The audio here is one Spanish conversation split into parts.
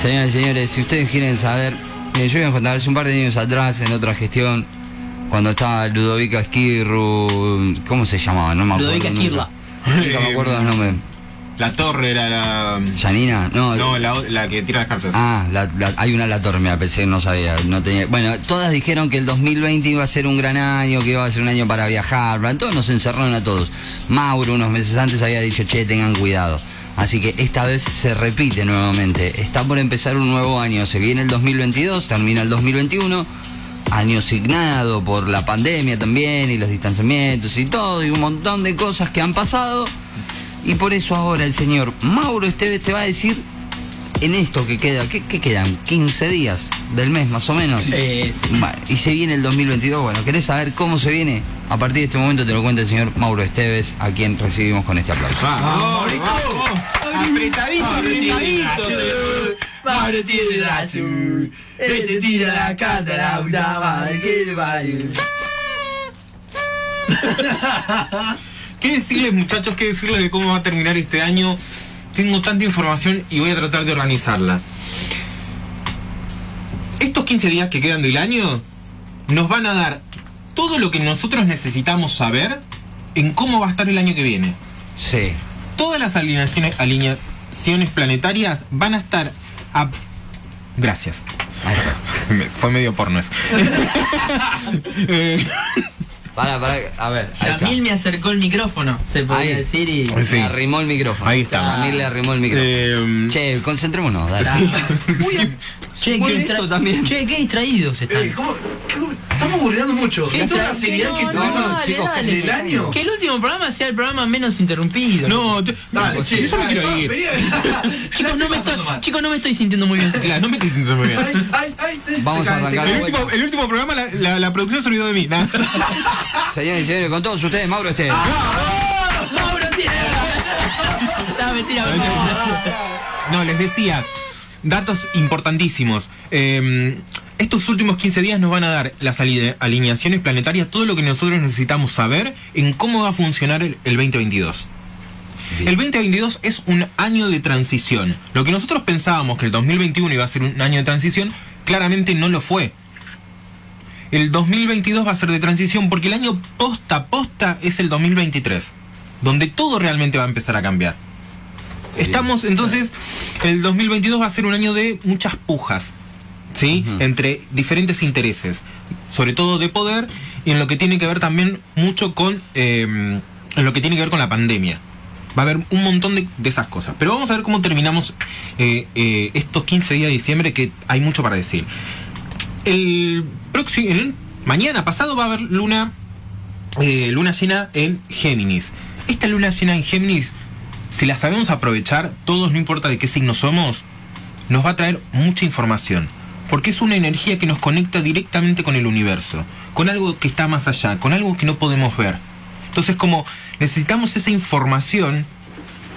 Señoras y señores, si ustedes quieren saber, eh, yo iba a contar hace un par de años atrás en otra gestión, cuando estaba Ludovica Esquirru, ¿cómo se llamaba? No me acuerdo. Ludovica el nombre. Esquirla. Nunca me acuerdo el nombre. La torre era la. ¿Janina? No, No, la, la que tira las cartas. Ah, la- la- hay una La Torre, me pensé, no sabía, no tenía. Bueno, todas dijeron que el 2020 iba a ser un gran año, que iba a ser un año para viajar, todos nos encerraron a todos. Mauro unos meses antes había dicho, che, tengan cuidado. Así que esta vez se repite nuevamente. Está por empezar un nuevo año, se viene el 2022, termina el 2021, año signado por la pandemia también y los distanciamientos y todo, y un montón de cosas que han pasado. Y por eso ahora el señor Mauro Esteves te va a decir en esto que queda, ¿qué, qué quedan? 15 días del mes más o menos. Sí. Va, Y se viene el 2022. Bueno, ¿querés saber cómo se viene? A partir de este momento te lo cuenta el señor Mauro Esteves, a quien recibimos con este aplauso. Vamos, vamos. Apretadito, apretadito. Mauro tiene razón. Este tira la canta la puta madre que le parió. ¿Qué decirles, muchachos? ¿Qué decirles de cómo va a terminar este año? Tengo tanta información y voy a tratar de organizarla. Estos 15 días que quedan del año nos van a dar todo lo que nosotros necesitamos saber en cómo va a estar el año que viene. Sí. Todas las alineaciones, alineaciones planetarias van a estar a... Gracias. Fue medio porno eso. Eh, Para, para, a ver. Yamil me acercó el micrófono, se podría Ahí. decir y. Sí. Le arrimó el micrófono. Ahí está. Yamil le arrimó el micrófono. eh, Che, concentrémonos, dale. Che, Bueno, qué esto distra- también. Che, qué distraídos están. Eh, ¿cómo- qué- estamos burlando mucho. ¿Qué tal? seriedad que tuvimos chicos, del año. Que el último programa sea el programa menos interrumpido. no, Dale, yo me dale, quiero ir. chicos, no me estoy, chicos, no me estoy sintiendo muy bien. Claro, no me estoy sintiendo muy bien. Vamos a arrancar. El último, el último programa, la, producción se olvidó de mí. Señores y señores, con todos ustedes, Mauro Esteves. Mauro tiene No, mentira, mentira. No, les decía, datos importantísimos. Eh, estos últimos 15 días nos van a dar las ali- alineaciones planetarias, todo lo que nosotros necesitamos saber en cómo va a funcionar el, el 2022. Bien. El 2022 es un año de transición. Lo que nosotros pensábamos que el 2021 iba a ser un año de transición, claramente no lo fue. El 2022 va a ser de transición porque el año posta posta es el 2023, donde todo realmente va a empezar a cambiar. Estamos entonces, el 2022 va a ser un año de muchas pujas, ¿sí? Entre diferentes intereses, sobre todo de poder y en lo que tiene que ver también mucho con, eh, en lo que tiene que ver con la pandemia. Va a haber un montón de, de esas cosas. Pero vamos a ver cómo terminamos eh, eh, estos 15 días de diciembre, que hay mucho para decir. El próximo, el mañana pasado va a haber luna, eh, luna llena en Géminis. Esta luna llena en Géminis, si la sabemos aprovechar, todos, no importa de qué signo somos, nos va a traer mucha información. Porque es una energía que nos conecta directamente con el universo, con algo que está más allá, con algo que no podemos ver. Entonces, como necesitamos esa información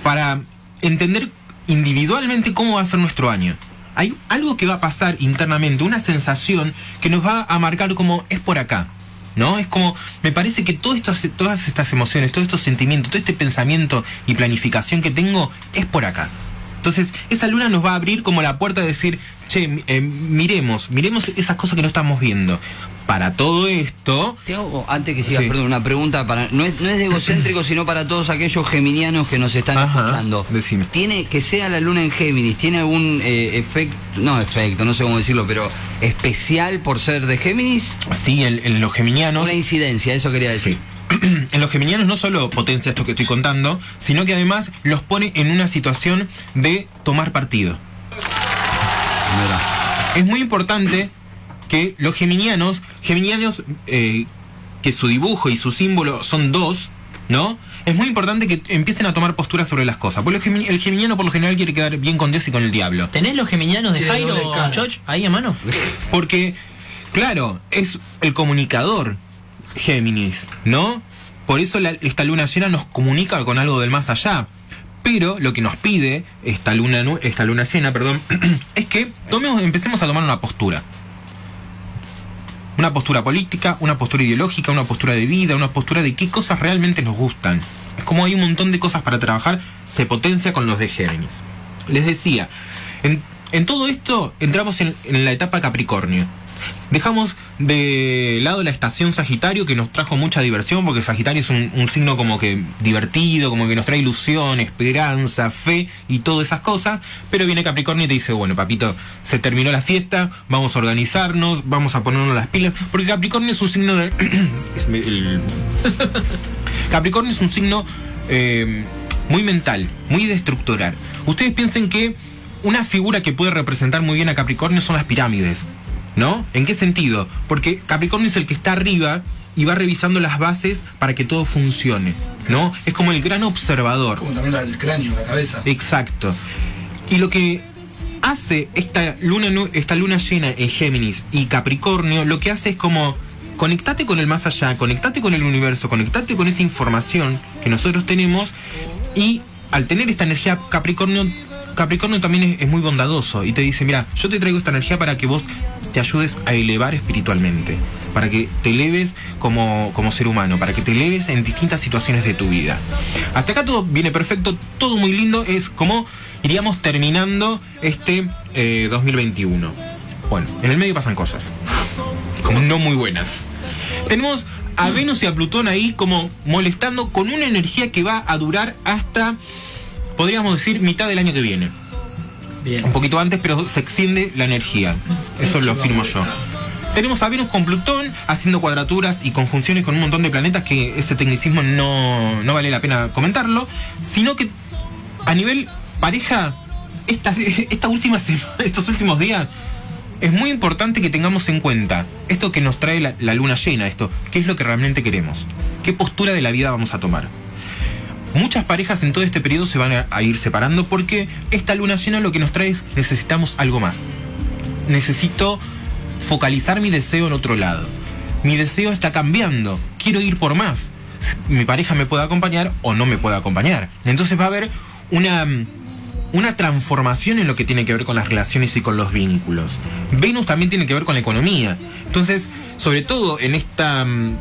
para entender individualmente cómo va a ser nuestro año. Hay algo que va a pasar internamente, una sensación que nos va a marcar como es por acá. ¿No? Es como, me parece que todas estas emociones, todos estos sentimientos, todo este pensamiento y planificación que tengo es por acá. Entonces, esa luna nos va a abrir como la puerta de decir, che, eh, miremos, miremos esas cosas que no estamos viendo. Para todo esto, Te hago, antes que sigas, Sí. perdón, una pregunta para. No es, no es de egocéntrico, sino para todos aquellos geminianos que nos están Ajá, escuchando. decime. Tiene que sea la luna en Géminis, ¿tiene algún eh, efecto, no efecto, no sé cómo decirlo, pero especial por ser de Géminis? sí, en, en los geminianos. Una incidencia, eso quería decir. en los geminianos no solo potencia esto que estoy contando, sino que además los pone en una situación de tomar partido. Es muy importante que los geminianos, geminianos eh, que su dibujo y su símbolo son dos, ¿no? Es muy importante que empiecen a tomar posturas sobre las cosas. Porque el gemi- el geminiano por lo general quiere quedar bien con Dios y con el diablo. ¿Tenés los geminianos de Jairo cara. Choch ahí a mano? Porque, claro, es el comunicador Géminis, ¿no? Por eso esta luna llena nos comunica con algo del más allá. Pero lo que nos pide esta luna, esta luna llena, perdón, es que tomemos, empecemos a tomar una postura. Una postura política, una postura ideológica, una postura de vida, una postura de qué cosas realmente nos gustan. Es como hay un montón de cosas para trabajar, se potencia con los de Géminis. Les decía, en- en todo esto entramos en, en la etapa Capricornio. Dejamos de lado la estación Sagitario que nos trajo mucha diversión porque Sagitario es un, signo como que divertido, como que nos trae ilusión, esperanza, fe y todas esas cosas. Pero viene Capricornio y te dice, bueno papito, se terminó la fiesta, vamos a organizarnos, vamos a ponernos las pilas. Porque Capricornio es un signo de... Capricornio es un signo eh, muy mental, muy de estructurar. Ustedes piensen que una figura que puede representar muy bien a Capricornio son las pirámides, ¿no? ¿En qué sentido? Porque Capricornio es el que está arriba y va revisando las bases para que todo funcione, ¿no? Es como el gran observador. Como también el cráneo, la cabeza. Exacto. Y lo que hace esta luna, esta luna llena en Géminis y Capricornio, lo que hace es como conectate con el más allá, conectate con el universo, conectate con esa información que nosotros tenemos y al tener esta energía Capricornio, Capricornio también es, muy bondadoso y te dice, mira, yo te traigo esta energía para que vos te ayudes a elevar espiritualmente, para que te eleves como, como ser humano, para que te eleves en distintas situaciones de tu vida. Hasta acá todo viene perfecto, todo muy lindo, es como iríamos terminando este eh, 2021. Bueno, en el medio pasan cosas, como no muy buenas. Tenemos a Venus y a Plutón ahí como molestando con una energía que va a durar hasta, podríamos decir, mitad del año que viene. Bien. Un poquito antes, pero se extiende la energía. Eso lo afirmo yo. Tenemos a Venus con Plutón haciendo cuadraturas y conjunciones con un montón de planetas que ese tecnicismo no, no vale la pena comentarlo, sino que a nivel pareja, esta, esta última estos últimos días, es muy importante que tengamos en cuenta esto que nos trae la, la luna llena, esto, qué es lo que realmente queremos, qué postura de la vida vamos a tomar. Muchas parejas en todo este periodo se van a, ir separando porque esta luna llena lo que nos trae es necesitamos algo más. Necesito focalizar mi deseo en otro lado. Mi deseo está cambiando. Quiero ir por más. Mi pareja me puede acompañar o no me puede acompañar. Entonces va a haber una, una transformación en lo que tiene que ver con las relaciones y con los vínculos. Venus también tiene que ver con la economía. Entonces, sobre todo en esta mm,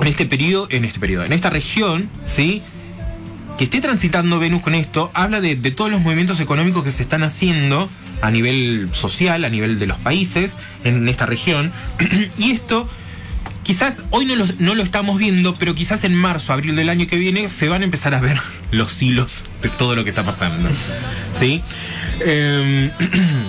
en este periodo, en este periodo, en esta región, ¿sí? Que esté transitando Venus con esto, habla de, todos los movimientos económicos que se están haciendo a nivel social, a nivel de los países, en esta región. y esto, quizás hoy no lo, estamos viendo, pero quizás en marzo, abril del año que viene, se van a empezar a ver los hilos de todo lo que está pasando. ¿Sí? Eh,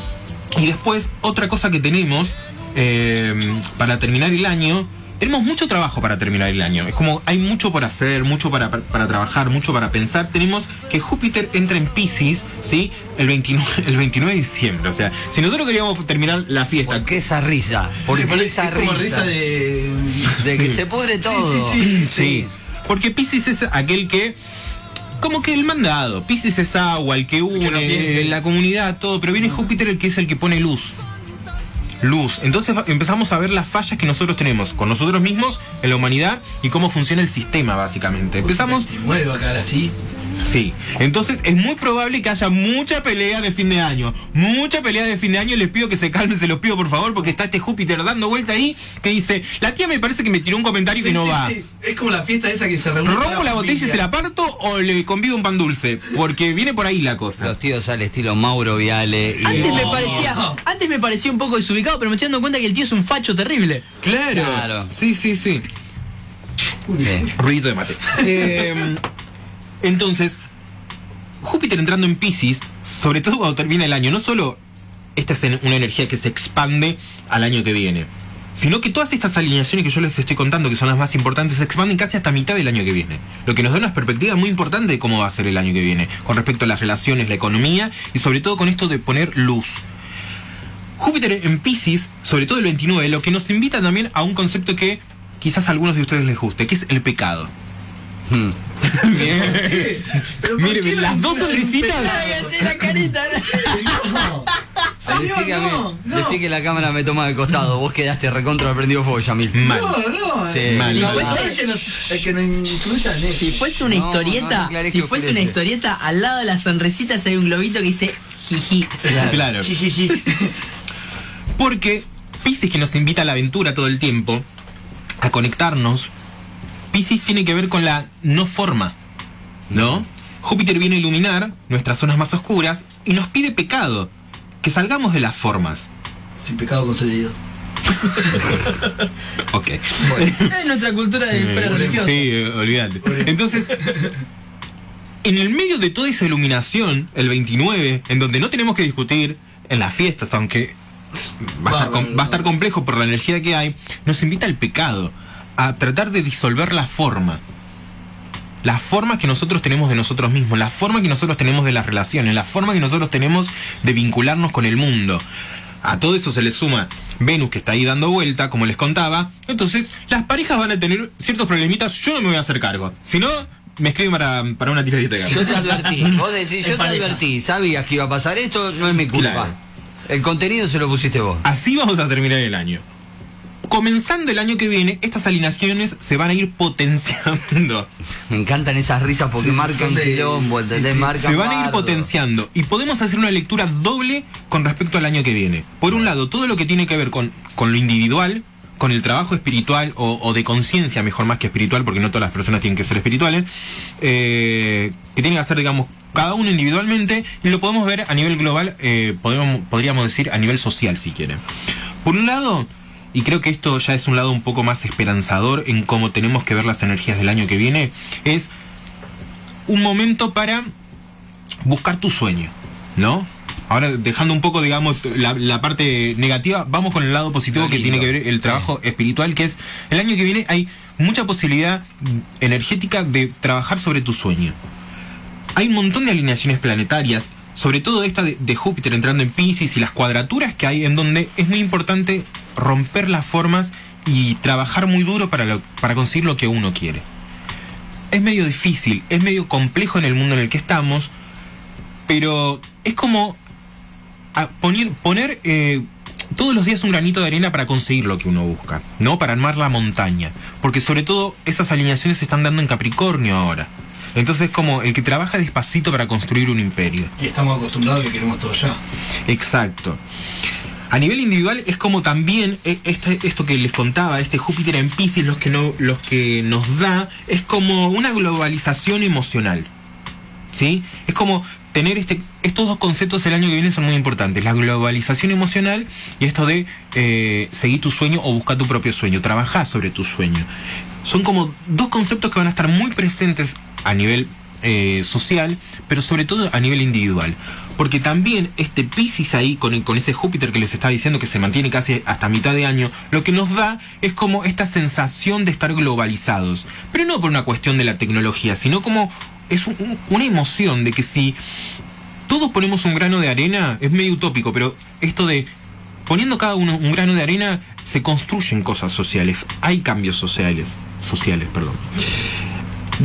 y después, otra cosa que tenemos eh, para terminar el año, tenemos mucho trabajo para terminar el año. Es como hay mucho por hacer, mucho para, para, para trabajar, mucho para pensar. Tenemos que Júpiter entra en Pisces, ¿sí? El 29, el 29 de diciembre. O sea, si nosotros queríamos terminar la fiesta. ¿Por qué esa risa? ¿Por Sí, qué parece- esa es como risa? de. De que Sí. se pudre todo. sí, sí. Sí. Porque Pisces es aquel que. Como que el mandado. Pisces es agua, el que une, no piense. la comunidad, todo. Pero viene Júpiter el que es el que pone luz. Luz. Entonces empezamos a ver las fallas que nosotros tenemos con nosotros mismos, en la humanidad y cómo funciona el sistema, básicamente. Empezamos. 29 va a caer así. Sí. Entonces es muy probable que haya mucha pelea de fin de año. Mucha pelea de fin de año. Les pido que se calmen, se los pido por favor, porque está este Júpiter dando vuelta ahí que dice: La tía me parece que me tiró un comentario que Sí, no sí, va. sí. Es como la fiesta esa que se reúne. ¿Rompo la botella y se la parto o le convido un pan dulce? Porque viene por ahí la cosa. Los tíos al estilo Mauro Viale y Antes me No. parecía, antes me parecía un poco desubicado, pero me estoy dando cuenta que el tío es un facho terrible. Claro. Claro. Sí, sí, sí. Sí. Ruidito de mate. Eh, entonces, Júpiter entrando en Pisces, sobre todo cuando termina el año, no solo esta es una energía que se expande al año que viene, sino que todas estas alineaciones que yo les estoy contando, que son las más importantes, se expanden casi hasta mitad del año que viene. Lo que nos da una perspectiva muy importante de cómo va a ser el año que viene, con respecto a las relaciones, la economía y sobre todo con esto de poner luz. Júpiter en Pisces, sobre todo el 29, lo que nos invita también a un concepto que quizás a algunos de ustedes les guste, que es el pecado. Hmm. ¿Pero por Mire, las dos sonrisitas. la carita. Decí que, a mí- no, no. decí que la cámara me toma de costado. Vos quedaste recontra prendido fuego, Yamil. Mal. No, no. Sí. Mal. no, Si fuese- es que nos- es que nos incluyan eh. Si fuese una historieta, si fuese una historieta, al lado de las sonrisitas hay un globito que dice jiji. Claro. Jijiji. Porque Pisces que nos invita a la aventura todo el tiempo, a conectarnos, Pisces tiene que ver con la no forma, ¿no? Júpiter viene a iluminar nuestras zonas más oscuras y nos pide pecado. que salgamos de las formas. Sin pecado concedido. Ok. Es nuestra cultura de religiosa. Sí, eh, olvídate. Entonces, en el medio de toda esa iluminación, el 29, en donde no tenemos que discutir en las fiestas, aunque va a, estar, va a estar complejo por la energía que hay, nos invita al pecado, a tratar de disolver la forma. La forma que nosotros tenemos de nosotros mismos, la forma que nosotros tenemos de las relaciones, la forma que nosotros tenemos de vincularnos con el mundo. A todo eso se le suma Venus que está ahí dando vuelta, como les contaba. Entonces, las parejas van a tener ciertos problemitas. Yo no me voy a hacer cargo. Si no, me escriben para, para una tiradita de Yo te advertí, vos decís, yo te pareja. advertí, sabías que iba a pasar esto, no es mi culpa. Claro. El contenido se lo pusiste vos. Así vamos a terminar el año. Comenzando el año que viene, estas alineaciones se van a ir potenciando. Me encantan esas risas porque Sí, marcan de- quilombo, sí, ¿entendés? sí. Marcan Se van a ir potenciando y podemos hacer una lectura doble con respecto al año que viene. Por un lado, todo lo que tiene que ver con, con lo individual, con el trabajo espiritual o, o de conciencia, mejor más que espiritual, porque no todas las personas tienen que ser espirituales, eh, que tienen que hacer, digamos, cada uno individualmente, y lo podemos ver a nivel global, eh, podemos- podríamos decir a nivel social, si quieren. Por un lado, y creo que esto ya es un lado un poco más esperanzador en cómo tenemos que ver las energías del año que viene, es un momento para buscar tu sueño, ¿no? Ahora, dejando un poco, digamos, la, la parte negativa, vamos con el lado positivo que tiene que ver el trabajo espiritual, que es el año que viene hay mucha posibilidad energética de trabajar sobre tu sueño. Hay un montón de alineaciones planetarias, sobre todo esta de, de Júpiter entrando en Pisces y las cuadraturas que hay, en donde es muy importante romper las formas y trabajar muy duro para, lo- para conseguir lo que uno quiere. Es medio difícil, es medio complejo en el mundo en el que estamos, pero es como a poner, poner eh, todos los días un granito de arena para conseguir lo que uno busca, ¿no? Para armar la montaña. Porque sobre todo esas alineaciones se están dando en Capricornio ahora. Entonces es como el que trabaja despacito para construir un imperio. Y estamos acostumbrados a que queremos todo ya. Exacto. A nivel individual es como también eh, este- esto que les contaba, este Júpiter en Pisces, los que, no, los que nos da, es como una globalización emocional. ¿Sí? Es como tener este, estos dos conceptos el año que viene son muy importantes. La globalización emocional y esto de eh, seguir tu sueño o buscar tu propio sueño, trabajar sobre tu sueño. Son como dos conceptos que van a estar muy presentes a nivel eh, social, pero sobre todo a nivel individual. Porque también este Pisces ahí, con, con ese Júpiter que les estaba diciendo que se mantiene casi hasta mitad de año, lo que nos da es como esta sensación de estar globalizados. Pero no por una cuestión de la tecnología, sino como es un- un- una emoción de que si todos ponemos un grano de arena, es medio utópico, pero esto de poniendo cada uno un grano de arena, se construyen cosas sociales, hay cambios sociales, sociales, perdón.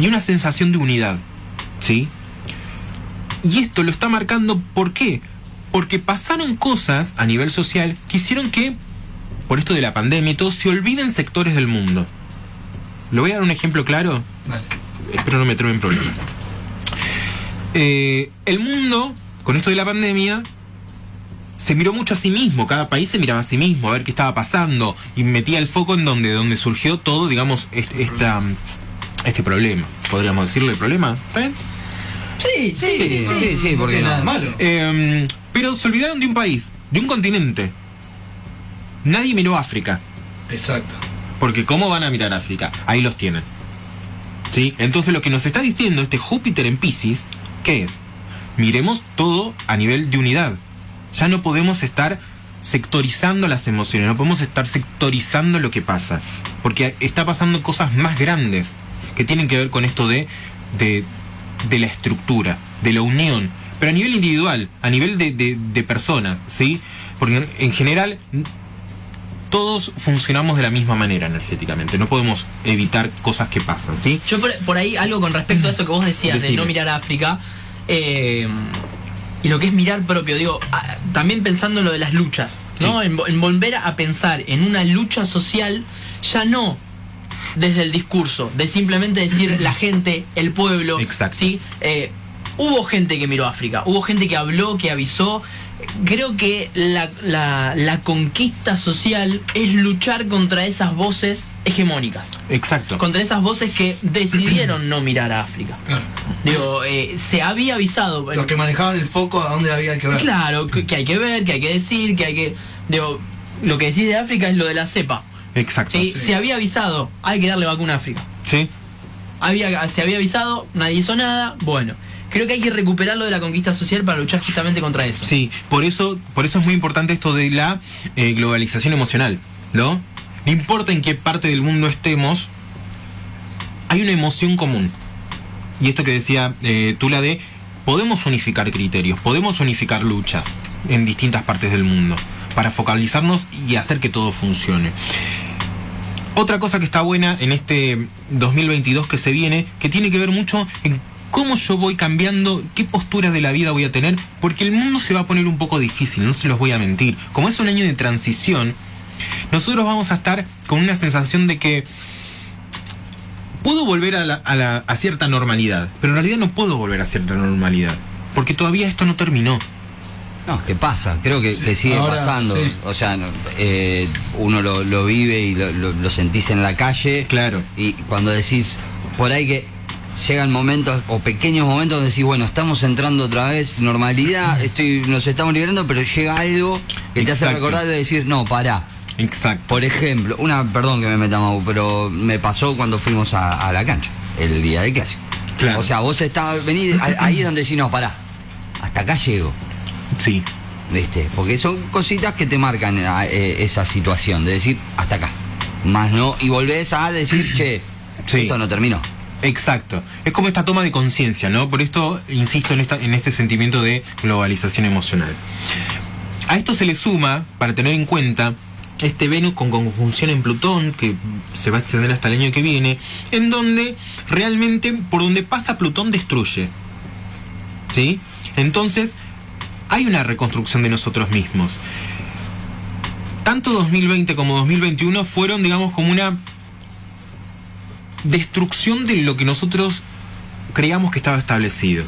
Y una sensación de unidad, ¿sí? Y esto lo está marcando, ¿por qué? Porque pasaron cosas a nivel social que hicieron que, por esto de la pandemia y todo, se olviden sectores del mundo. ¿Lo voy a dar un ejemplo claro? Vale. espero no meterme en problemas. Eh, el mundo, con esto de la pandemia, se miró mucho a sí mismo, cada país se miraba a sí mismo, a ver qué estaba pasando, y metía el foco en donde, donde surgió todo, digamos, esta, este problema. ¿Podríamos decirle problema? ¿Está bien? Sí, sí, sí, sí. sí, porque nada malo. Eh, pero se olvidaron de un país, de un continente. Nadie miró África. Exacto. Porque ¿cómo van a mirar África? Ahí los tienen. ¿Sí? Entonces lo que nos está diciendo este Júpiter en Pisces, ¿qué es? Miremos todo a nivel de unidad. Ya no podemos estar sectorizando las emociones, no podemos estar sectorizando lo que pasa. Porque está pasando cosas más grandes que tienen que ver con esto de, de, de la estructura, de la unión. Pero a nivel individual, a nivel de, de- de personas, ¿sí? Porque en general todos funcionamos de la misma manera energéticamente. No podemos evitar cosas que pasan, ¿sí? Yo por, por ahí algo con respecto a eso que vos decías de no mirar a África eh, y lo que es mirar propio, digo, también pensando en lo de las luchas, ¿no? Sí. En, vo- en volver a pensar en una lucha social, ya no desde el discurso, de simplemente decir la gente, el pueblo, Exacto. ¿sí? Eh, hubo gente que miró a África, hubo gente que habló, que avisó, creo que la, la- la conquista social es luchar contra esas voces hegemónicas. Exacto. Contra esas voces que decidieron no mirar a África. Claro. Digo, eh, se había avisado. Los que manejaban el foco a dónde había que ver. Claro, que, que hay que ver, que hay que decir, que hay que. Digo, lo que decís de África es lo de la cepa. Exacto. ¿sí? Sí. Se había avisado, hay que darle vacuna a África. Sí. Había, se había avisado, nadie hizo nada. Bueno, creo que hay que recuperar lo de la conquista social para luchar justamente contra eso. Sí, por eso, por eso es muy importante esto de la eh, globalización emocional, ¿no? No importa en qué parte del mundo estemos, hay una emoción común. Y esto que decía eh, Tula de, podemos unificar criterios, podemos unificar luchas en distintas partes del mundo para focalizarnos y hacer que todo funcione. Otra cosa que está buena en este 2022 que se viene, que tiene que ver mucho en cómo yo voy cambiando, qué posturas de la vida voy a tener, porque el mundo se va a poner un poco difícil, no se los voy a mentir. Como es un año de transición, nosotros vamos a estar con una sensación de que puedo volver a, la- a la- a cierta normalidad, pero en realidad no puedo volver a cierta normalidad, porque todavía esto no terminó. No, que pasa, creo que, Sí, que sigue ahora, pasando. sí. O sea, eh, uno lo, lo vive y lo, lo- lo sentís en la calle. Claro. Y cuando decís, por ahí que llegan momentos o pequeños momentos donde decís, bueno, estamos entrando otra vez, normalidad, estoy, nos estamos liberando, pero llega algo que te hace recordar de decir, no, pará. Exacto. Por ejemplo, una, perdón que me meta Mau, pero me pasó cuando fuimos a, a la cancha, el día del clásico. Claro. O sea, vos estabas, venís, ahí es donde decís, no, pará, hasta acá llego. Sí. ¿Viste? Porque son cositas que te marcan eh, esa situación, de decir hasta acá. Más no, y volvés a decir, che, Sí. esto no terminó. Exacto. Es como esta toma de conciencia, ¿no? Por esto insisto en, esta, en este sentimiento de globalización emocional. A esto se le suma, para tener en cuenta, este Venus con conjunción en Plutón, que se va a extender hasta el año que viene, en donde realmente por donde pasa Plutón destruye. ¿Sí? Entonces, hay una reconstrucción de nosotros mismos. Tanto 2020 como 2021 fueron, digamos, como una destrucción de lo que nosotros creíamos que estaba establecido.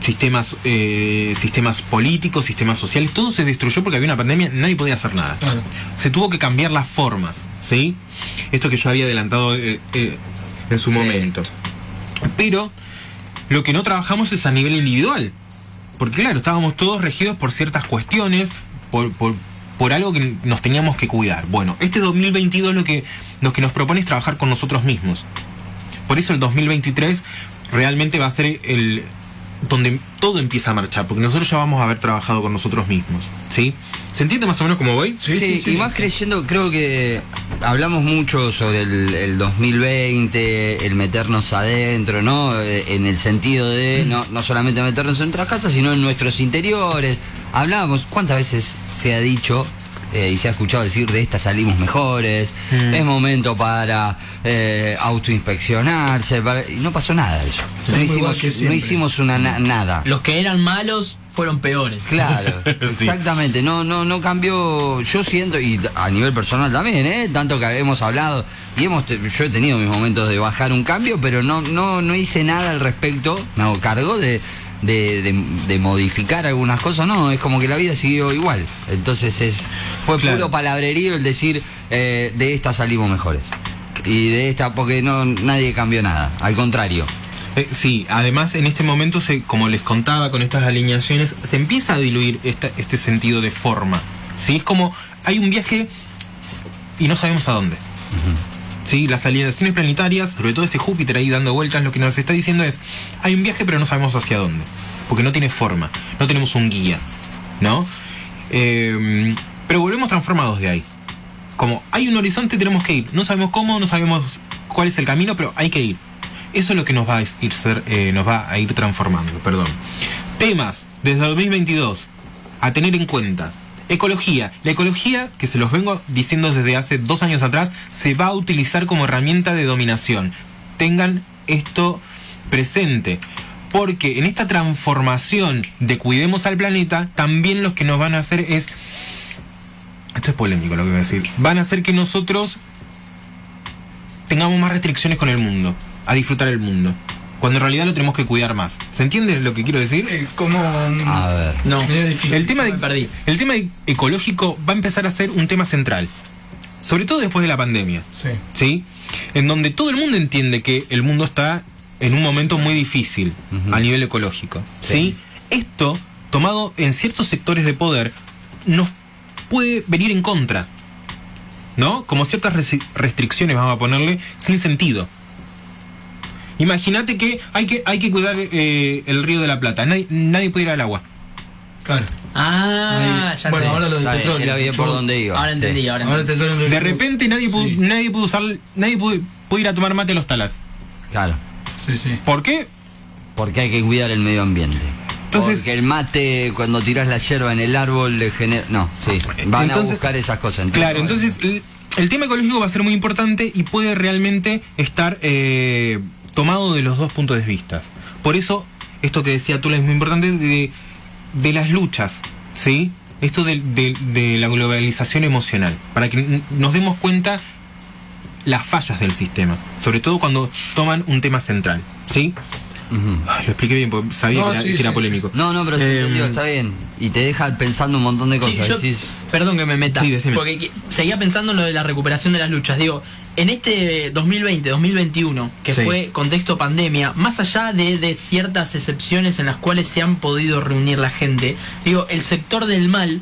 Sistemas, eh, sistemas políticos, sistemas sociales, todo se destruyó porque había una pandemia, nadie podía hacer nada. Claro. Se tuvo que cambiar las formas, ¿sí? Esto que yo había adelantado eh, eh, en su Sí. momento. Pero lo que no trabajamos es a nivel individual. Porque claro, estábamos todos regidos por ciertas cuestiones, por, por, por algo que nos teníamos que cuidar. Bueno, este 2022 lo que, lo que nos propone es trabajar con nosotros mismos. Por eso el 2023 realmente va a ser el donde todo empieza a marchar, porque nosotros ya vamos a haber trabajado con nosotros mismos. ¿Sí? ¿Se entiende más o menos cómo voy? Sí, sí, sí. y más creyendo, creo que hablamos mucho sobre el, el 2020, el meternos adentro, ¿no? Eh, En el sentido de no, no solamente meternos en nuestras casas, sino en nuestros interiores. Hablábamos, ¿cuántas veces se ha dicho eh, y se ha escuchado decir de esta salimos mejores? Mm. Es momento para eh, autoinspeccionarse, para- y no pasó nada de eso. No hicimos, no hicimos una na- nada. Los que eran malos fueron peores. Claro, Sí. exactamente. No, no, no cambió. Yo siento, y a nivel personal también, ¿eh? Tanto que hemos hablado, y hemos yo he tenido mis momentos de bajar un cambio, pero no, no, no hice nada al respecto, me hago cargo de, de, de- de modificar algunas cosas, no, es como que la vida siguió igual. Entonces es fue Claro. puro palabrerío el decir eh, de esta salimos mejores. Y de esta, porque no nadie cambió nada, al contrario. Eh, sí, además en este momento, se, como les contaba con estas alineaciones, se empieza a diluir esta- este sentido de forma. ¿sí? Es como hay un viaje y no sabemos a dónde. ¿sí? Las alineaciones planetarias, sobre todo este Júpiter ahí dando vueltas, lo que nos está diciendo es, hay un viaje pero no sabemos hacia dónde. Porque no tiene forma, no tenemos un guía. ¿No? Eh, pero volvemos transformados de ahí. Como hay un horizonte, tenemos que ir. No sabemos cómo, no sabemos cuál es el camino, pero hay que ir. Eso es lo que nos va a ir, ser, eh, nos va a ir transformando, perdón. Temas desde 2022 a tener en cuenta. Ecología. La ecología, que se los vengo diciendo desde hace dos años atrás, se va a utilizar como herramienta de dominación. Tengan esto presente. Porque en esta transformación de cuidemos al planeta, también lo que nos van a hacer es... Esto es polémico lo que voy a decir. Van a hacer que nosotros tengamos más restricciones con el mundo, a disfrutar el mundo. cuando en realidad lo tenemos que cuidar más. ¿Se entiende lo que quiero decir? Eh, como. A ver. No. Difícil. El tema, de- perdí. el tema ecológico va a empezar a ser un tema central, sobre todo después de la pandemia. Sí. ¿sí? En donde todo el mundo entiende que el mundo está en un momento muy difícil a nivel ecológico, ¿sí? Sí. Esto, tomado en ciertos sectores de poder, nos puede venir en contra, ¿no? Como ciertas restricciones, vamos a ponerle, sin sentido. Imagínate que hay que, hay que cuidar eh, el río de la Plata, nadie, nadie puede ir al agua. Claro. Ah, ya bueno, sé. ahora lo del bien, petróleo. era bien por dónde iba. Ahora sí. entendí, ahora entendí. petróleo. De repente nadie pudo, Sí. nadie pudo usar, nadie pudo, pudo ir a tomar mate a los talas. Claro. Sí, sí. ¿Por qué? Porque hay que cuidar el medio ambiente. Entonces- Porque el mate, cuando tiras la hierba en el árbol, le genera. No, sí. Van Entonces- a buscar esas cosas. Claro, entonces el, el tema ecológico va a ser muy importante y puede realmente estar eh, tomado de los dos puntos de vista. Por eso, esto que decía Tula es muy importante de, de las luchas, ¿sí? Esto de, de- de la globalización emocional, para que nos demos cuenta las fallas del sistema, sobre todo cuando toman un tema central, ¿sí? Ay, lo expliqué bien, porque sabía No, que, era, sí, que era sí, polémico. No, no, pero se Eh, entendió, está bien. Y te deja pensando un montón de Sí, cosas. yo- Decís, perdón que me meta, Sí, decime. porque seguía pensando en lo de la recuperación de las luchas. Digo, en este 2020, 2021, que Sí. fue contexto pandemia, más allá de, de ciertas excepciones en las cuales se han podido reunir la gente, digo, el sector del mal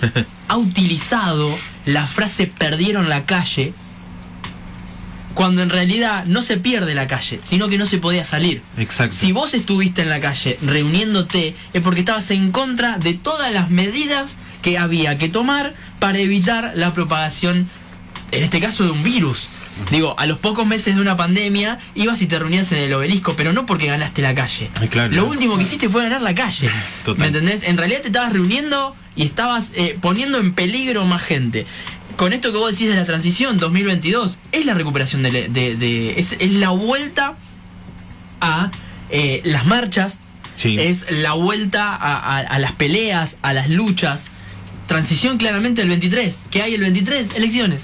ha utilizado la frase perdieron la calle cuando en realidad no se pierde la calle, sino que no se podía salir. Exacto. Si vos estuviste en la calle reuniéndote es porque estabas en contra de todas las medidas que había que tomar para evitar la propagación, en este caso de un virus. Digo, a los pocos meses de una pandemia ibas y te reunías en el obelisco, pero no porque ganaste la calle. Ay, claro. Lo último que hiciste fue ganar la calle. Total. ¿Me entendés? En realidad te estabas reuniendo y estabas eh, poniendo en peligro más gente. Con esto que vos decís de la transición 2022, es la recuperación de... de- de- es, es la vuelta a eh, las marchas, Sí. es la vuelta a, a- a las peleas, a las luchas. Transición claramente el 23. ¿Qué hay el 23? Elecciones.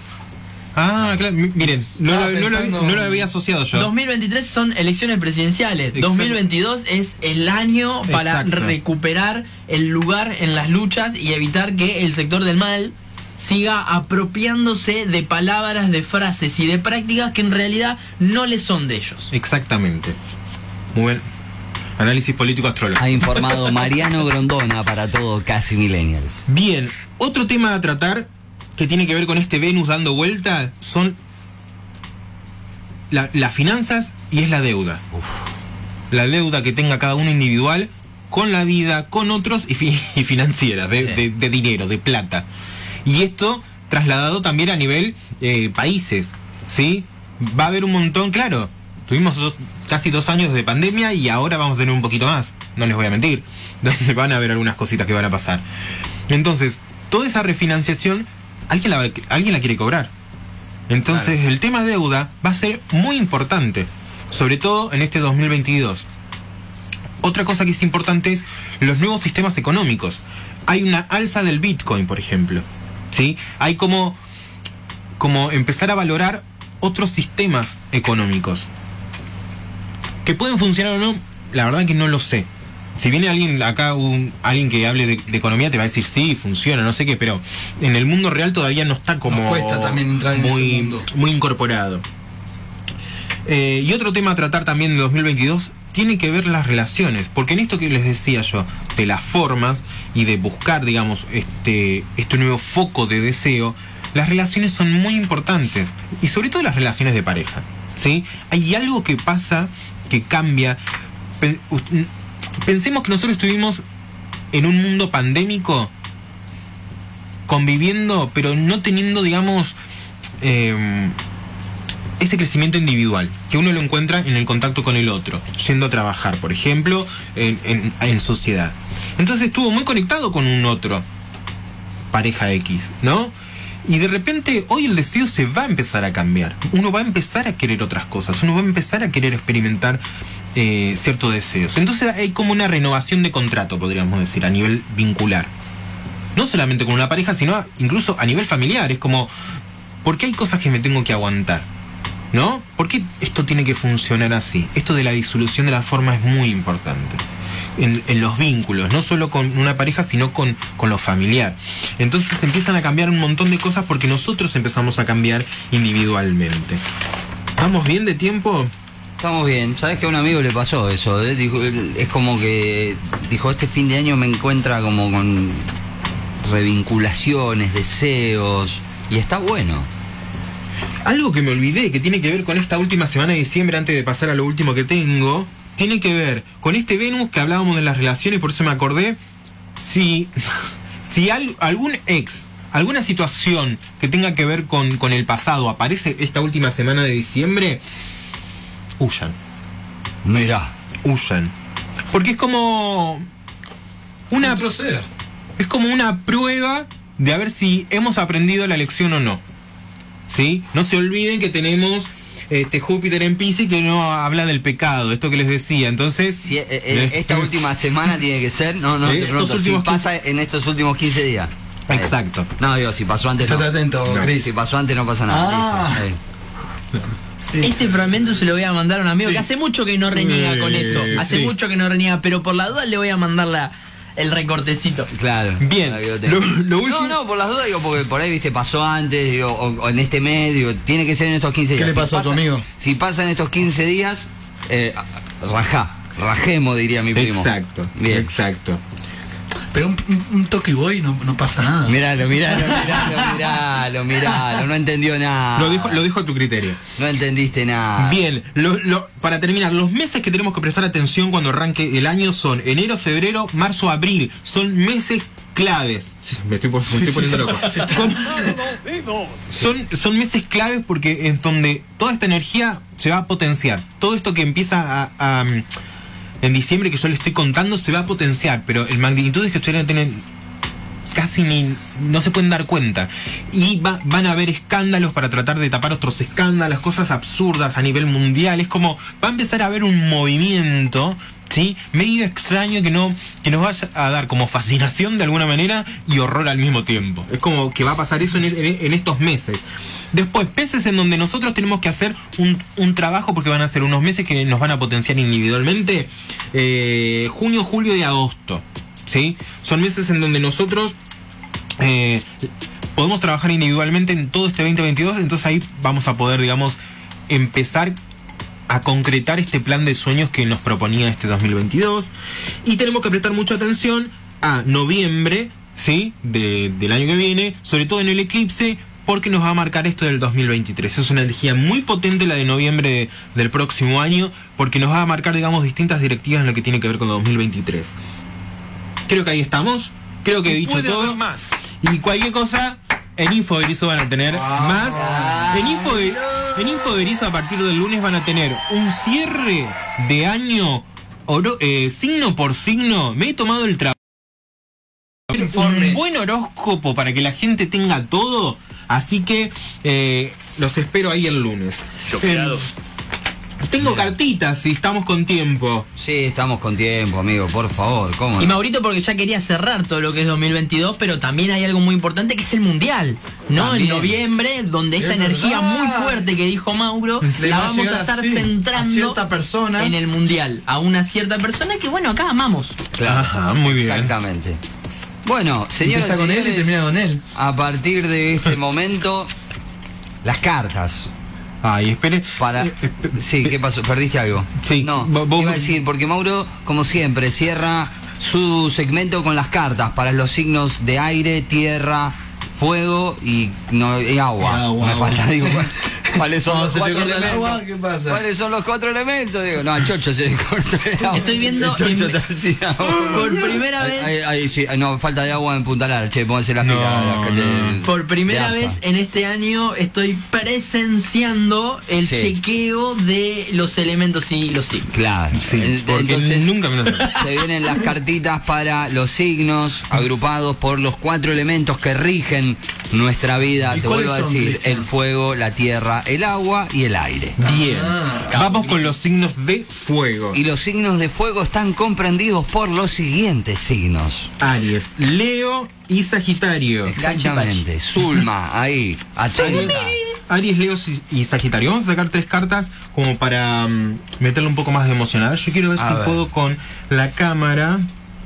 Ah, claro. mi- Miren, no, lo, no lo- pensando- no lo había asociado yo. 2023 son elecciones presidenciales. Exacto. 2022 es el año para Exacto. recuperar el lugar en las luchas y evitar que el sector del mal siga apropiándose de palabras, de frases y de prácticas que en realidad no les son de ellos. Exactamente. Muy bien. Análisis político astrólogo. ha informado Mariano Grondona para todo Casi Millennials. Bien, otro tema a tratar que tiene que ver con este Venus dando vuelta son la- las finanzas y es la deuda. La deuda que tenga cada uno individual con la vida, con otros y, fi- y financieras, de, Sí. de- de dinero, de plata. Y esto trasladado también a nivel eh, países, ¿sí? Va a haber un montón, claro. Tuvimos dos- casi dos años de pandemia y ahora vamos a tener un poquito más, no les voy a mentir. Van a haber algunas cositas que van a pasar. Entonces, toda esa refinanciación, alguien la, alguien la quiere cobrar. Entonces, el tema deuda va a ser muy importante, sobre todo en este 2022. Otra cosa que es importante es los nuevos sistemas económicos. Hay una alza del Bitcoin, por ejemplo. ¿sí? Hay como, como empezar a valorar otros sistemas económicos. Que pueden funcionar o no, la verdad que no lo sé. Si viene alguien acá, un, alguien que hable de, de economía, te va a decir sí, funciona, no sé qué, pero en el mundo real todavía no está como Nos cuesta también entrar en muy, ese mundo. muy incorporado. Eh, y otro tema a tratar también en 2022 tiene que ver las relaciones, porque en esto que les decía yo, de las formas y de buscar, digamos, este, este nuevo foco de deseo, las relaciones son muy importantes, y sobre todo las relaciones de pareja, ¿sí? Hay algo que pasa, que cambia. Pensemos que nosotros estuvimos en un mundo pandémico conviviendo, pero no teniendo, digamos, eh, ese crecimiento individual, que uno lo encuentra en el contacto con el otro, yendo a trabajar, por ejemplo, en sociedad. Entonces estuvo muy conectado con un otro, pareja X, ¿no? Y de repente hoy el deseo se va a empezar a cambiar. Uno va a empezar a querer otras cosas, uno va a empezar a querer experimentar eh, ciertos deseos. Entonces hay como una renovación de contrato, podríamos decir, a nivel vincular. No solamente con una pareja, sino incluso a nivel familiar. Es como, ¿por qué hay cosas que me tengo que aguantar? ¿No? ¿Por qué esto tiene que funcionar así? Esto de la disolución de la forma es muy importante. En, en los vínculos, no solo con una pareja, sino con, con lo familiar. Entonces empiezan a cambiar un montón de cosas porque nosotros empezamos a cambiar individualmente. ¿Vamos bien de tiempo? Estamos bien. ¿Sabes que a un amigo le pasó eso? eh? Dijo- es como que dijo, este fin de año me encuentra como con revinculaciones, deseos, y está bueno. Algo que me olvidé, que tiene que ver con esta última semana de diciembre, antes de pasar a lo último que tengo, tiene que ver con este Venus que hablábamos de las relaciones, por eso me acordé. Si, si al- algún ex, alguna situación que tenga que ver con, con el pasado aparece esta última semana de diciembre, huyan, Mirá. huyan. Porque es como una, Retroceder. es como una prueba de a ver si hemos aprendido la lección o no. ¿Sí? No se olviden que tenemos este Júpiter en Pisces que no habla del pecado, esto que les decía. Entonces, Si, eh, eh, esta última semana tiene que ser, no, no, Eh, si pasa en estos últimos 15 días. Eh, Exacto. No, digo, si pasó antes no. Estate atento, No. Chris. Si pasó antes no pasa nada. Ah. eh. Este fragmento se lo voy a mandar a un amigo Sí. que hace mucho que no reniega Eh, con eso. Hace sí. mucho que no reniega, pero por la duda le voy a mandar la- el recortecito. Claro. Bien, lo lo- último- No, no, por las dudas digo, porque por ahí, viste, pasó antes, digo, o, o en este mes, digo, tiene que ser en estos 15 ¿Qué días. le pasó a tu pasa- amigo? Si pasa en estos 15 días, eh, rajá, rajemos, diría mi primo. Exacto, Bien. exacto. Pero un, un, un toque boy no, no pasa nada. Miralo, miralo, miralo, miralo, miralo, no entendió nada. Lo dejo, lo dejo a tu criterio. No entendiste nada. Bien, lo- lo- para terminar, los meses que tenemos que prestar atención cuando arranque el año son enero, febrero, marzo, abril. Son meses claves. Me estoy, me estoy poniendo loco. Son, son, son meses claves porque es donde toda esta energía se va a potenciar. Todo esto que empieza a, a, en diciembre que yo le estoy contando se va a potenciar, pero el magnitudes que ustedes no tienen casi ni no se pueden dar cuenta y va- van a haber escándalos para tratar de tapar otros escándalos, cosas absurdas a nivel mundial, es como va a empezar a haber un movimiento, ¿sí? medio extraño que no que nos vaya a dar como fascinación de alguna manera y horror al mismo tiempo. Es como que va a pasar eso en- en estos meses. Después, meses en donde nosotros tenemos que hacer un, un trabajo porque van a ser unos meses que nos van a potenciar individualmente, eh, junio, julio y agosto. ¿sí? Son meses en donde nosotros eh, podemos trabajar individualmente en todo este 2022, entonces ahí vamos a poder, digamos, empezar a concretar este plan de sueños que nos proponía este 2022. Y tenemos que prestar mucha atención a noviembre, ¿sí? De- del año que viene, sobre todo en el eclipse, porque nos va a marcar esto del 2023. Es una energía muy potente la de noviembre de- del próximo año, porque nos va a marcar, digamos, distintas directivas en lo que tiene que ver con 2023. Creo que ahí estamos. Creo que he dicho todo. más. Y cualquier cosa, en Info de Erizo van a tener más. En Info, de, en Info Erizo a partir del lunes van a tener un cierre de año oro- eh, signo por signo. Me he tomado el trabajo. Un buen horóscopo para que la gente tenga todo. Así que eh, los espero ahí el lunes. Choqueados. Tengo cartitas si estamos con tiempo. Sí, estamos con tiempo, amigo, por favor, ¿cómo Y? Maurito porque ya quería cerrar todo lo que es 2022, pero también hay algo muy importante que es el Mundial, ¿no? También. En noviembre, donde esta Es energía verdad. muy fuerte que dijo Mauro, la va vamos a estar así, centrando a cierta persona. en el Mundial, a una cierta persona que bueno, acá amamos. Ajá, muy bien. Exactamente. Bueno, señoras Empieza y con él y señores, termina con él. a partir de este momento, las cartas. Ay, espere. Para... Eh, espe- Sí, ¿qué pasó? ¿Perdiste algo? Sí, No, vos- iba a decir, porque Mauro, como siempre, cierra su segmento con las cartas para los signos de aire, tierra, fuego y, no, y agua. Y agua, Me falta, digo, ¿cuáles son los cuatro elementos? agua, ¿qué pasa? ¿Cuáles son los cuatro elementos? Digo, no, al chocho se le cortó el agua. Estoy viendo en- Por primera vez, ay, ay, sí, no, falta de agua en Punta Lara, che, pónganse las No, pilas. te- por primera vez en este año estoy presenciando el Sí. chequeo de los elementos y los signos. Claro. Sí, entonces, nunca me lo se vienen las cartitas para los signos agrupados por los cuatro elementos que rigen nuestra vida. ¿Y Te vuelvo a son, decir, Cristian? el fuego, la tierra, el agua y el aire. Bien. Ah, Vamos con los signos de fuego. Y los signos de fuego están comprendidos por los siguientes signos. Aries, Leo y Sagitario. Exactamente. Zulma, ahí. Aries, Leo y Sagitario. Vamos a sacar tres cartas como para mm, meterle un poco más de ver, yo quiero ver A si ver. puedo con la cámara.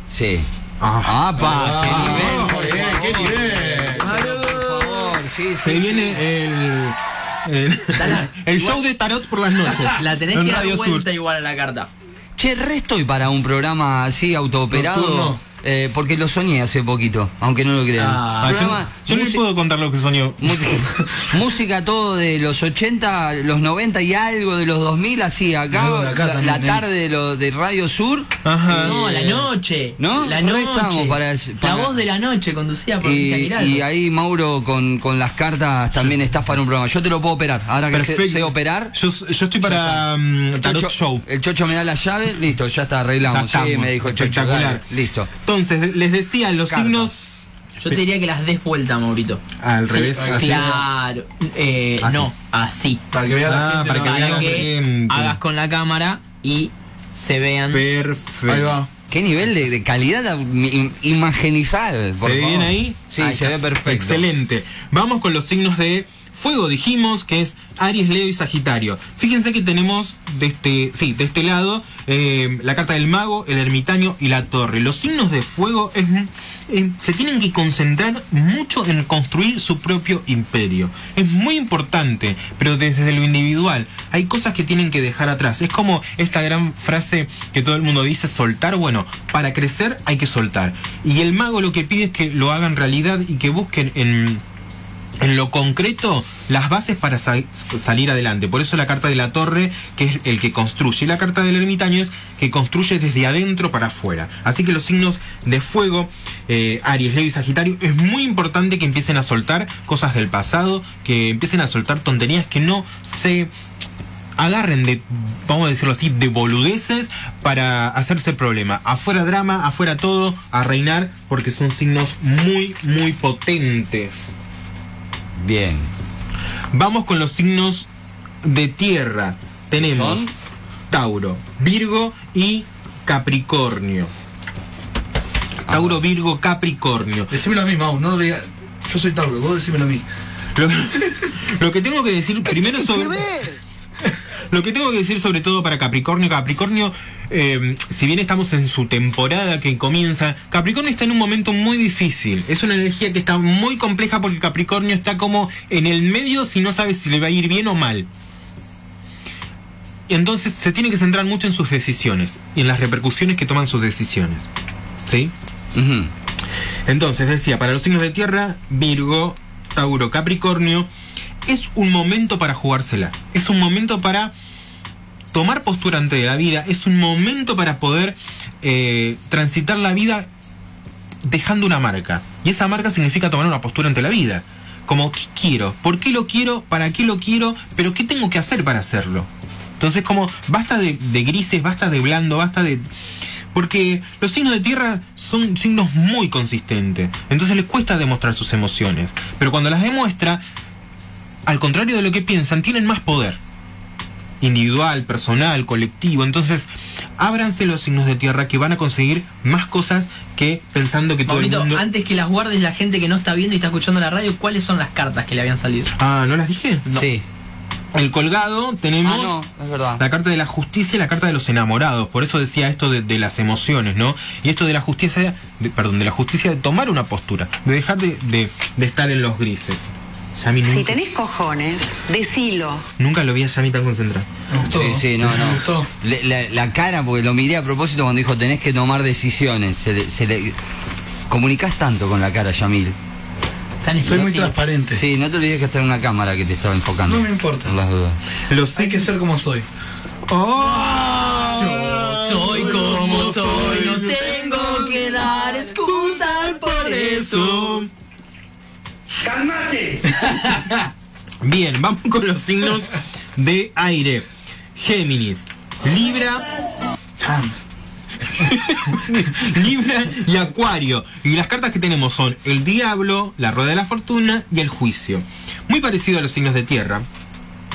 Sí. Ah, ¡Apa! ¡Qué nivel! qué nivel. Por favor, sí, sí. se sí. viene el, el, Dale. el show de tarot por las noches. La tenés en que dar Radio vuelta Sur. igual a la carta. Che, re estoy para un programa así autooperado. Nocturno. Eh, porque lo soñé hace poquito, aunque no lo crean. Ah, yo yo no puedo contar lo que soñó. Música, música todo de los 80, los 90 y algo de los 2000, así acá, la, también, la ¿eh? tarde de, lo, de Radio Sur. Ajá. No, la noche. ¿No? La noche. estamos para- para- La voz de la noche conducida por Y, y ahí Mauro con, con las cartas también estás para un programa. Yo te lo puedo operar. Ahora que sé, operar. Yo, yo estoy para Tarot Show. El chocho me da la llave, listo, ya está, arreglamos. Sí, me dijo el chocho. Dale, listo. Entonces, les decía, los Cartas. signos Yo te diría que las des vuelta, Maurito. al Sí, revés. así. Claro. Eh, Así. no, así. Para que vea la Ah, gente. para ¿no? que vea Para la que gente. hagas con la cámara y se vean. Perfecto. Ahí va. Qué nivel de, de calidad im- imagenizar. ¿Se ve bien ahí? Sí, Ahí se ve perfecto. Excelente. Vamos con los signos de fuego. Dijimos que es Aries, Leo y Sagitario. Fíjense que tenemos de este, sí, de este lado eh, la carta del mago, el ermitaño y la torre. Los signos de fuego eh, se tienen que concentrar mucho en construir su propio imperio. Es muy importante, pero desde lo individual hay cosas que tienen que dejar atrás. Es como esta gran frase que todo el mundo dice, soltar. Bueno, para crecer hay que soltar. Y el mago lo que pide es que lo hagan realidad y que busquen en en lo concreto las bases para sa- salir adelante. Por eso la carta de la torre, que es el que construye, la carta del ermitaño es que construye desde adentro para afuera. Así que los signos de fuego, eh, Aries, Leo y Sagitario, es muy importante que empiecen a soltar cosas del pasado, que empiecen a soltar tonterías que no se agarren de, vamos a decirlo así, de boludeces para hacerse problema. Afuera drama, afuera todo, a reinar, porque son signos muy, muy potentes. Bien. Vamos con los signos de tierra. Tenemos ¿Son? Tauro, Virgo y Capricornio. Tauro, Virgo, Capricornio. Decímelo a mí, Mau, no lo digas. Yo soy Tauro, vos decímelo a mí. Lo, lo que tengo que decir primero sobre. Lo que tengo que decir sobre todo para Capricornio, Capricornio, eh, si bien estamos en su temporada que comienza, Capricornio está en un momento muy difícil. Es una energía que está muy compleja porque Capricornio está como en el medio si no sabe si le va a ir bien o mal. Entonces se tiene que centrar mucho en sus decisiones y en las repercusiones que toman sus decisiones. ¿Sí? Entonces decía, para los signos de tierra, Virgo, Tauro, Capricornio, es un momento para jugársela. Es un momento para tomar postura ante la vida. Es un momento para poder eh, transitar la vida dejando una marca. Y esa marca significa tomar una postura ante la vida. Como, ¿qué quiero? ¿Por qué lo quiero? ¿Para qué lo quiero? ¿Pero qué tengo que hacer para hacerlo? Entonces, como, basta de, de grises, basta de blando, basta de... Porque los signos de tierra son signos muy consistentes. Entonces les cuesta demostrar sus emociones. Pero cuando las demuestra, al contrario de lo que piensan, tienen más poder. Individual, personal, colectivo. Entonces, ábranse los signos de tierra que van a conseguir más cosas que pensando que todo el mundo... antes que las guardes la gente que no está viendo y está escuchando la radio, ¿cuáles son las cartas que le habían salido? Ah, ¿no las dije? Sí. El colgado tenemos Ah, no, es verdad. la carta de la justicia y la carta de los enamorados. Por eso decía esto de, de las emociones, ¿no? Y esto de la justicia, de- perdón, de la justicia de tomar una postura, de dejar de, de- de estar en los grises. Si tenés cojones, decilo. nunca lo vi a Yami tan concentrado. Me gustó. Sí, sí, no, Me no. gustó. Le- la, la cara, porque lo miré a propósito cuando dijo tenés que tomar decisiones. Se le, se le- comunicás tanto con la cara, Yamil. Soy muy transparente. Sí, no te olvides que está en una cámara que te estaba enfocando. No me importa. Por las dudas. Los Hay que ser como soy. ¡Oh! Soy como soy, no tengo que dar excusas por eso. Bien, vamos con los signos de aire. Géminis, Libra, Libra y Acuario. Y las cartas que tenemos son el Diablo, la Rueda de la Fortuna y el Juicio. Muy parecido a los signos de tierra.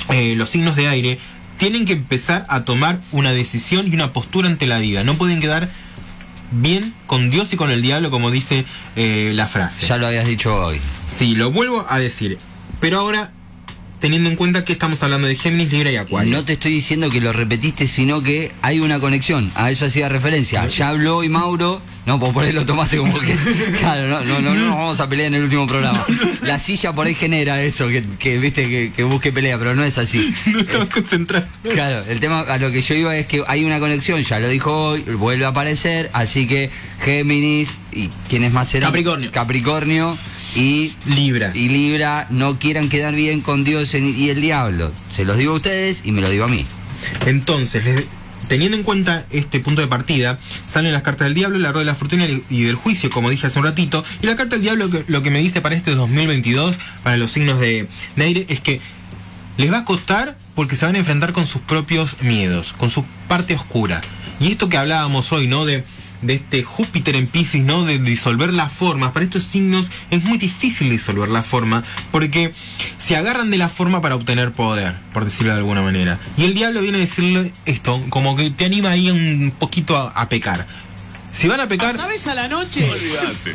eh, los signos de aire tienen que empezar a tomar una decisión y una postura ante la vida. No pueden quedar bien con Dios y con el diablo, como dice eh, la frase. Ya lo habías dicho hoy. Sí, lo vuelvo a decir. Pero ahora teniendo en cuenta que estamos hablando de Géminis, Libra y Acuario. No te estoy diciendo que lo repetiste, sino que hay una conexión. A eso hacía referencia. Ya habló hoy Mauro. No, pues por ahí lo tomaste como que. Claro, no, no, no, no nos vamos a pelear en el último programa. La silla por ahí genera eso, que, que, viste, que, que busque pelea, pero no es así. No estamos concentrados. Claro, el tema a lo que yo iba es que hay una conexión, ya lo dijo hoy, vuelve a aparecer, así que Géminis y quiénes más serán? Capricornio. Capricornio y Libra. y Libra no quieran quedar bien con Dios y el diablo. Se los digo a ustedes y me lo digo a mí. Entonces, teniendo en cuenta este punto de partida, salen las cartas del diablo, la rueda de la fortuna y y del juicio, como dije hace un ratito. Y la carta del diablo que- lo que me dice para este 2022, para los signos de, de aire, es que les va a costar porque se van a enfrentar con sus propios miedos, con su parte oscura. Y esto que hablábamos hoy, ¿no? De, de este Júpiter en Pisces, ¿no? De disolver las formas. Para estos signos es muy difícil disolver la forma porque se agarran de la forma para obtener poder, por decirlo de alguna manera. Y el diablo viene a decirle esto, como que te anima ahí un poquito a, a pecar. Si van a pecar, ¿Sabes a la noche?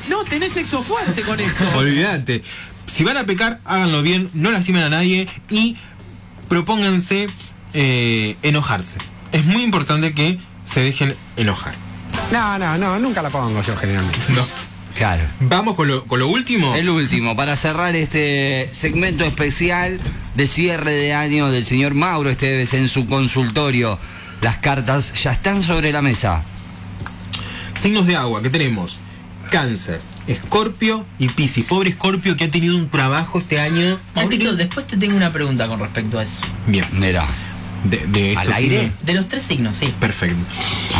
No, tenés sexo fuerte con esto. olvídate. Si van a pecar, háganlo bien, no lastimen a nadie y propónganse eh, enojarse. Es muy importante que se dejen enojar. No, no, no, nunca la pongo yo generalmente. No. Claro. Vamos con lo, con lo último. El último, para cerrar este segmento especial de cierre de año del señor Mauro Esteves en su consultorio. Las cartas ya están sobre la mesa. Signos de agua que tenemos. Cáncer, Escorpio y Piscis. Pobre Escorpio que ha tenido un trabajo este año. Maurito, tenido- después te tengo una pregunta con respecto a eso. Bien. Mira, De, de ¿Al aire? signos- De los tres signos, sí. Perfecto.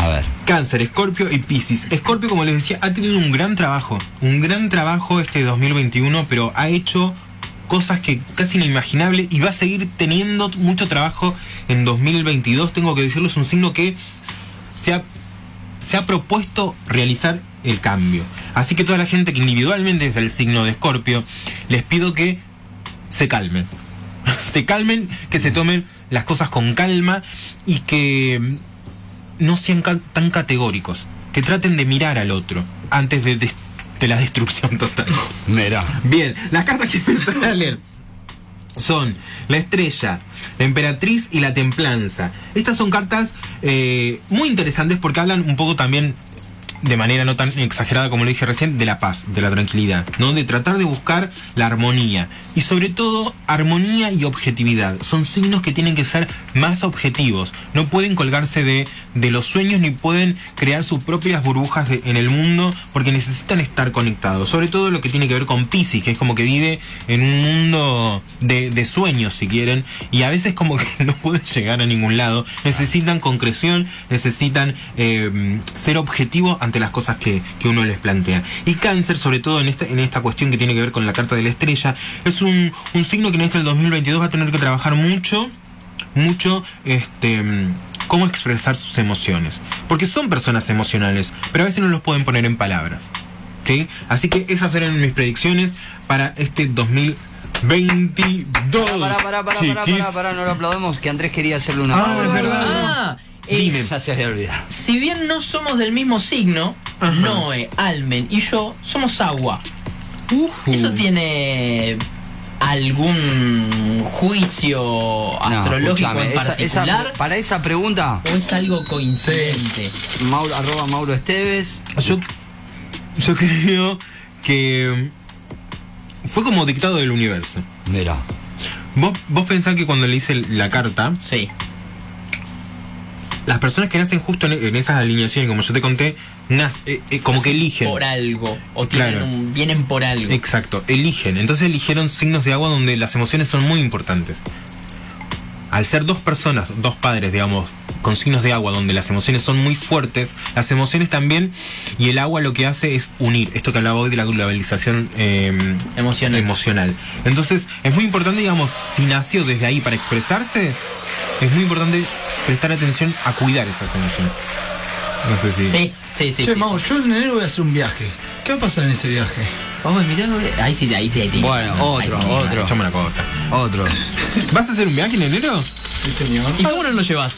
A ver. Cáncer, Escorpio y Piscis. Escorpio, como les decía, ha tenido un gran trabajo. Un gran trabajo este 2021, pero ha hecho cosas que casi inimaginables y va a seguir teniendo mucho trabajo en 2022. Tengo que decirlo, es un signo que se ha, se ha propuesto realizar el cambio. Así que toda la gente que individualmente es el signo de Escorpio, les pido que se calmen. se calmen, que se tomen las cosas con calma y que no sean ca- tan categóricos, que traten de mirar al otro antes de, la destrucción total. Mira. Bien, las cartas que empezar a leer son la estrella, la emperatriz y la templanza. Estas son cartas eh, muy interesantes porque hablan un poco también de manera no tan exagerada como lo dije recién, de la paz, de la tranquilidad, ¿no? De tratar de buscar la armonía. Y sobre todo, armonía y objetividad. Son signos que tienen que ser más objetivos. No pueden colgarse de, de los sueños ni pueden crear sus propias burbujas en el mundo porque necesitan estar conectados. Sobre todo lo que tiene que ver con Pisces, que es como que vive en un mundo de, de sueños, si quieren. Y a veces como que no pueden llegar a ningún lado. Necesitan concreción, necesitan eh, ser objetivos ante las cosas que, que uno les plantea. Y cáncer, sobre todo en esta, en esta cuestión que tiene que ver con la carta de la estrella, es un, un signo que en este el 2022 va a tener que trabajar mucho, mucho, este cómo expresar sus emociones. Porque son personas emocionales, pero a veces no los pueden poner en palabras. ¿ok? Así que esas eran mis predicciones para este 2022. Pará, pará, pará, pará, chiquis. pará, pará, no lo aplaudemos, que Andrés quería hacerle una Ah, es verdad. Ah, Dime. Ya se había olvidado. si bien no somos del mismo signo, Ajá. Noé, Almen y yo somos agua. ¿Eso tiene algún juicio No, astrológico en esa- particular? esa- para esa pregunta, ¿O es algo coincidente? Mauro, arroba Mauro Esteves. Yo, yo creo que fue como dictado del universo. Mira, Vos, vos pensás que cuando le hice la carta, Sí. las personas que nacen justo en, en esas alineaciones, como yo te conté, eh, eh, como que eligen. Por algo. O tienen Claro. un- vienen por algo. Exacto, eligen. Entonces eligieron signos de agua donde las emociones son muy importantes. Al ser dos personas, dos padres, digamos, con signos de agua donde las emociones son muy fuertes, las emociones también, y el agua lo que hace es unir, esto que hablaba hoy de la globalización eh, Emocional. emocional. Entonces, es muy importante, digamos, si nació desde ahí para expresarse, es muy importante prestar atención a cuidar esas emociones. No sé si... Sí, sí, sí. Che, sí. Mau, yo en enero voy a hacer un viaje. ¿Qué va a pasar en ese viaje? Oh, mirá, ahí sí, ahí sí, ahí sí. Bueno, otro, sí. otro. Una cosa. otro. ¿Vas a hacer un viaje en enero? Sí, señor. ¿Y cómo no lo llevas?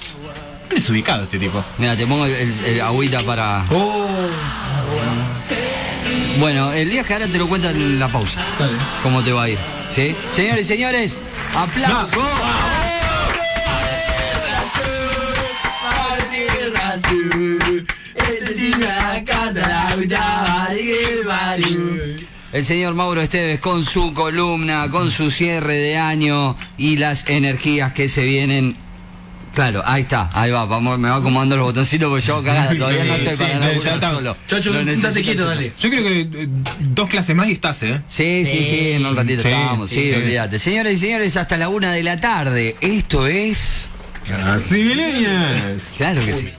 Es desubicado este tipo. Mira, te pongo el, el- el agüita para. Oh, Bueno, el viaje ahora te lo cuentan en la pausa. dale. ¿Cómo te va a ir? ¿Sí? Señores y señores, ¡Aplausos! El señor Mauro Esteves con su columna, con su cierre de año y las energías que se vienen. Claro, ahí está, ahí va, vamos, me va acomodando los botoncitos porque yo cagada, todavía no estoy sí, para ya- laburar ya está. solo. Necesito date quieto, dale. Yo creo que eh, dos clases más y estás, ¿eh? Sí, sí, sí, en un ratito Sí, estamos, sí, sí, sí. olvídate. Señores y señores, hasta la una de la tarde. Esto es. Así. Claro que sí.